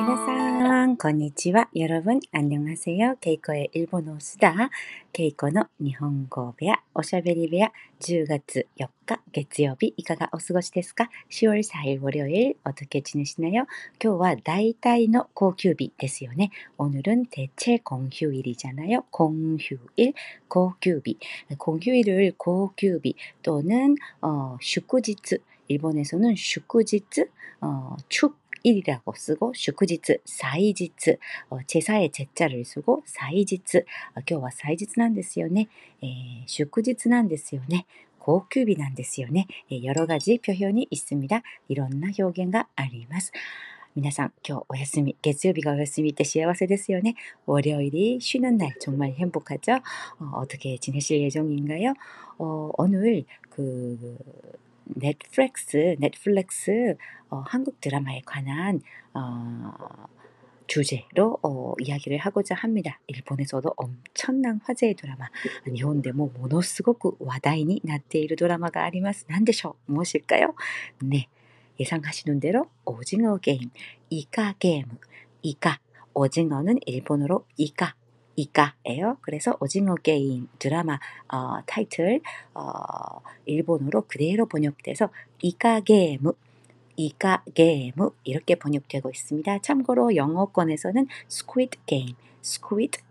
皆さん、こんにちは。여러분、 안녕하세요。 ケイコ의 일본어 수다。 ケイコの日本語部屋、おしゃべり部屋、10月4日月曜日、いかがお過ごしですか ?10월4일 월요일 어떻게 지내시나요? 今日は大体の高級日ですよね。오늘은대체공휴일이잖아요 공휴일高級日。공휴일을高級日또는 어、 祝日。일본에서는祝日、어、 축 일이라고 쓰고 祝日, 사이지츠, 어, 제사의 제자를 쓰고 사이지츠, 어, 今日は祭日なんですよね. 에, 祝日なんですよね. 고큐비なんですよね. 예, 여러 가지 표현이 있습니다. 이런 표현가 あります. 皆さん、今日お休み、月曜日がお休みって幸せですよね。 월요일이 쉬는 날 정말 행복하죠? 어, 떻게 지내실 예정인가요? 어, 오늘 그 넷플릭스, 넷플릭스 어, 한국 드라마에 관한 어, 주제로 어, 이야기를 하고자 합니다. 일본에서도 엄청난 화제의 드라마, 일본데 뭐 모노스고쿠 와다이니 나테이루 드라마가 あります. 난데쇼 무엇일까요? 네, 예상하시는 대로 오징어 게임, 이카 게임, 이카 오징어는 일본어로 이카 イカ예요. 그래서 오징어 게임 드라마 어, 타이틀 어, 일본어로 그대로 번역돼서 イカゲーム 이렇게 번역되고 있습니다. 참고로 영어권에서는 스퀴드 게임, 스퀴드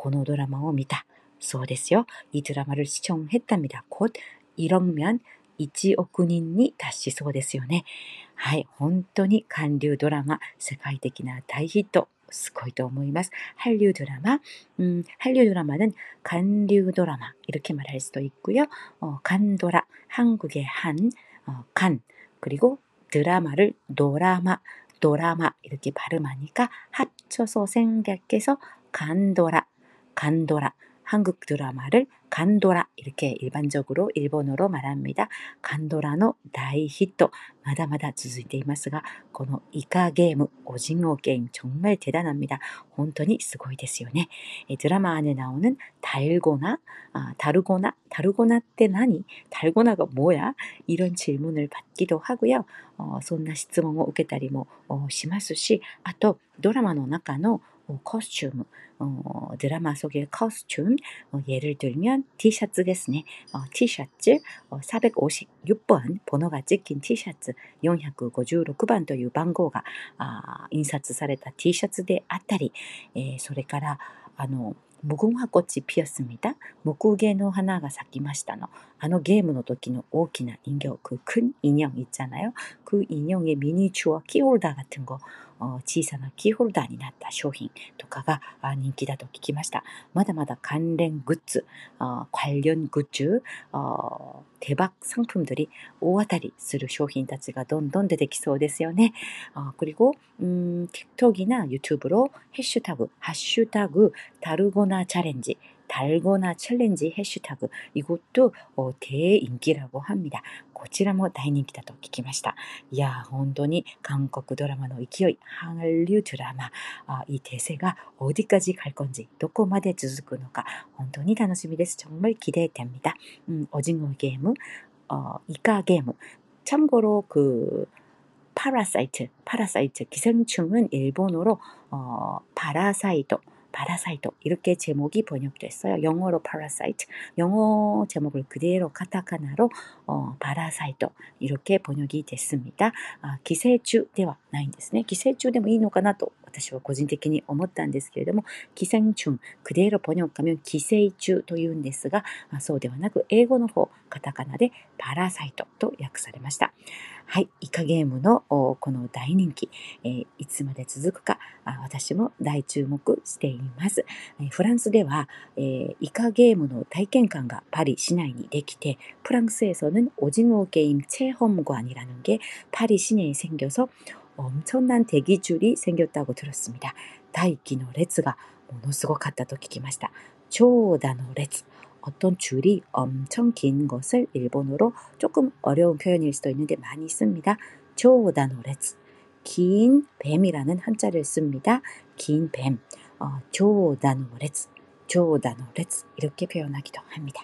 このドラマを見た。 そうですよ。이 드라마를 시청했답니다. 곧 1억 면 1億人に達しそうですよね。はい、本当に韓流ドラマ、世界的な大ヒット、すごいと思います。한류ドラマ、うん、한류ドラ마는韓流ドラマ이렇게말할수도있고요어간도라한국의한어간그리고드라마를도라마도라마이렇게발음하니까합쳐서생각해서간도라 간도라 한국 드라마를 간도라 이렇게 일반적으로 일본어로 말합니다. 간도라노 다이 히트 마다마다 続いていますがこの 이카 게임, 오징어 게임 정말 대단합니다. 本当にすごいですよね. 드라마 안에 나오는 달고나, 아, 다르고나, 다르고나 때何? 달고나가 뭐야? 이런 질문을 받기도 하고요. 어, そんな質問を受けたりもしますし、あとドラマの中の 코스튬, 어, 드라마 속의 코스튬, 어, 예를 들면 티셔츠 ですね. 어, 티셔츠 어, 456번 번호가 찍힌 티셔츠 456번 という番号が 아, 인사츠された 티셔츠 であったり、えー、それからあの 무궁화꽃이 피었습니다. 목국의の 花が 咲きましたの. あのゲームの時の大きな人形, 그 큰 인형 있잖아요. 그 인형의 미니추어 키홀더 같은 거 小さなキーホルダーになった商品とかが人気だと聞きました。まだまだ関連グッズ、관련굿즈대박상품들이大当たりする商品たちがどんどん出てきそうですよね。그리고음 틱톡이나 유튜브로 해시태그 하슈타그 다르고 나 챌린지 달고나 챌린지 해시태그 이것도 어, 대인기라고 합니다. こちらも大人気だと聞きました。いや、本当に韓国ドラマの勢い、韓流ドラマ、 아, 이 대세가 어디까지 갈 건지, どこまで続くのか、本当に楽しみです. 정말 기대됩니다. 음, 오징어 게임, 어, 이까 게임. 참고로 그 파라사이트, 파라사이트 기생충은 일본어로 어, 파라사이트 파라사이트 이렇게 제목이 번역됐어요. 영어로 파라사이트, 영어 제목을 그대로 카타카나로 어, 파라사이트 이렇게 번역이 됐습니다. 아, 기세주 대와 나인ですね. 기세주 でもいいのかなと 私は個人的に思ったんですけれども、寄生虫、クデーロポニョンカミョン寄生虫というんですが、まあ、そうではなく、英語の方、カタカナでパラサイトと訳されました。はい、イカゲームのこの大人気、えー、いつまで続くか私も大注目しています。えー、フランスでは、えー、イカゲームの体験館がパリ市内にできて、프랑스에서는오징어게임체험관이라는게파리시내에생겨서 엄청난 대기줄이 생겼다고 들었습니다. 다이키노 레츠가 ものすごかったと聞きました. 초다노 레츠 어떤 줄이 엄청 긴 것을 일본어로 조금 어려운 표현일 수도 있는데 많이 씁니다. 초다노 레츠 긴 뱀이라는 한자를 씁니다. 긴 뱀, 어, 조다노 레츠 조다노 레츠 이렇게 표현하기도 합니다.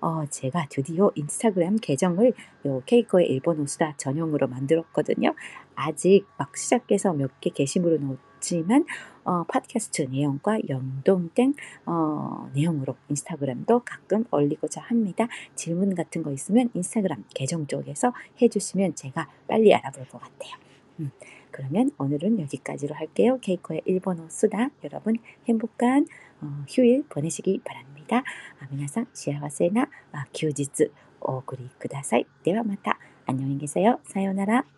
어, 제가 드디어 인스타그램 계정을 요 케이코의 일본어 수다 전용으로 만들었거든요. 아직 막 시작해서 몇 개 게시물을 놓지만 어, 팟캐스트 내용과 연동된 어, 내용으로 인스타그램도 가끔 올리고자 합니다. 질문 같은 거 있으면 인스타그램 계정 쪽에서 해주시면 제가 빨리 알아볼 것 같아요. 음, 그러면 오늘은 여기까지로 할게요. 케이코의 일본어 수다 여러분 행복한 어, 휴일 보내시기 바랍니다. 아, 皆さん幸せなあ休日お送りください。ではまた안녕히 계세요. 사요나라.